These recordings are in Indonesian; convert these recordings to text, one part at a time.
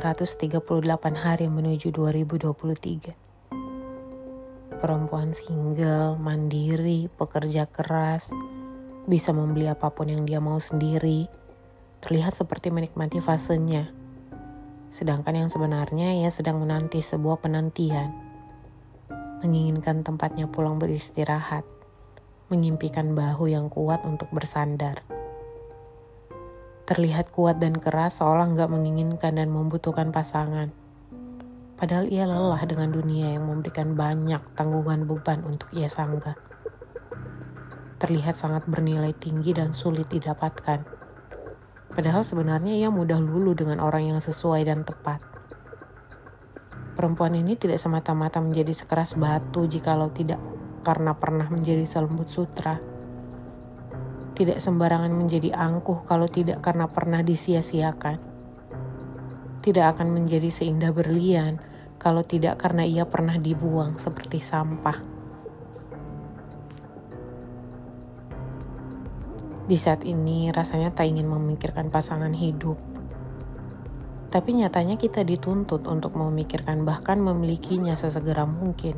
238 hari menuju 2023. Perempuan single, mandiri, pekerja keras, bisa membeli apa pun yang dia mau sendiri, terlihat seperti menikmati fasenya. Sedangkan yang sebenarnya ia sedang menanti sebuah penantian. Menginginkan tempatnya pulang beristirahat, mengimpikan bahu yang kuat untuk bersandar terlihat kuat dan keras seolah nggak menginginkan dan membutuhkan pasangan. Padahal ia lelah dengan dunia yang memberikan banyak tanggungan beban untuk ia sanggah. Terlihat sangat bernilai tinggi dan sulit didapatkan. Padahal sebenarnya ia mudah lulu dengan orang yang sesuai dan tepat. Perempuan ini tidak semata-mata menjadi sekeras batu jikalau tidak karena pernah menjadi selembut sutra tidak sembarangan menjadi angkuh kalau tidak karena pernah disia-siakan. Tidak akan menjadi seindah berlian kalau tidak karena ia pernah dibuang seperti sampah. Di saat ini rasanya tak ingin memikirkan pasangan hidup. Tapi nyatanya kita dituntut untuk memikirkan bahkan memilikinya sesegera mungkin.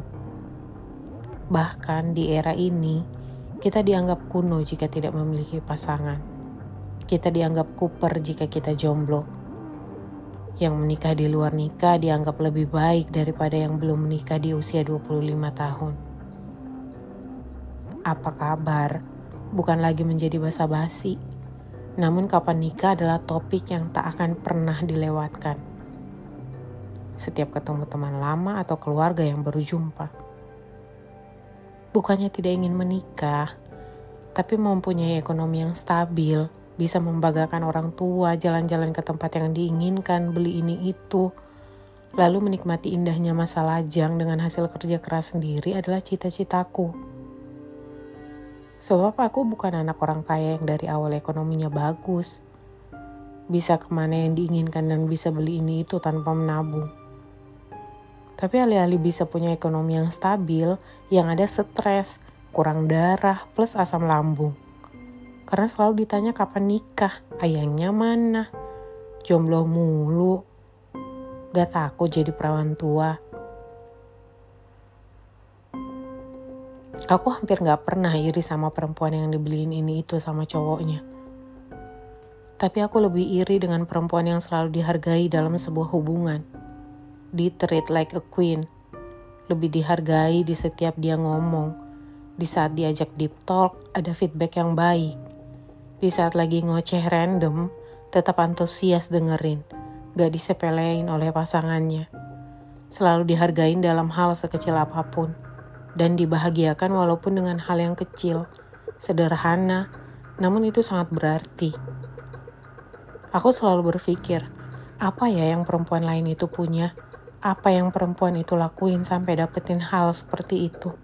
Bahkan di era ini, kita dianggap kuno jika tidak memiliki pasangan. Kita dianggap kuper jika kita jomblo. Yang menikah di luar nikah dianggap lebih baik daripada yang belum menikah di usia 25 tahun. Apa kabar? Bukan lagi menjadi basa-basi. Namun kapan nikah adalah topik yang tak akan pernah dilewatkan. Setiap ketemu teman lama atau keluarga yang baru jumpa bukannya tidak ingin menikah, tapi mempunyai ekonomi yang stabil, bisa membanggakan orang tua, jalan-jalan ke tempat yang diinginkan, beli ini itu, lalu menikmati indahnya masa lajang dengan hasil kerja keras sendiri adalah cita-citaku. Sebab aku bukan anak orang kaya yang dari awal ekonominya bagus. Bisa ke mana yang diinginkan dan bisa beli ini itu tanpa menabung. Tapi alih-alih bisa punya ekonomi yang stabil, yang ada stres, kurang darah, plus asam lambung. Karena selalu ditanya kapan nikah, ayangnya mana, jomblo mulu, gak takut jadi perawan tua. Aku hampir gak pernah iri sama perempuan yang dibeliin ini itu sama cowoknya. Tapi aku lebih iri dengan perempuan yang selalu dihargai dalam sebuah hubungan di treat like a queen. Lebih dihargai di setiap dia ngomong. Di saat diajak deep talk, ada feedback yang baik. Di saat lagi ngoceh random, tetap antusias dengerin. Gak disepelein oleh pasangannya. Selalu dihargain dalam hal sekecil apa pun. Dan dibahagiakan walaupun dengan hal yang kecil. Sederhana, namun itu sangat berarti. Aku selalu berpikir, apa ya yang perempuan lain itu punya apa yang perempuan itu lakuin sampai dapetin hal seperti itu.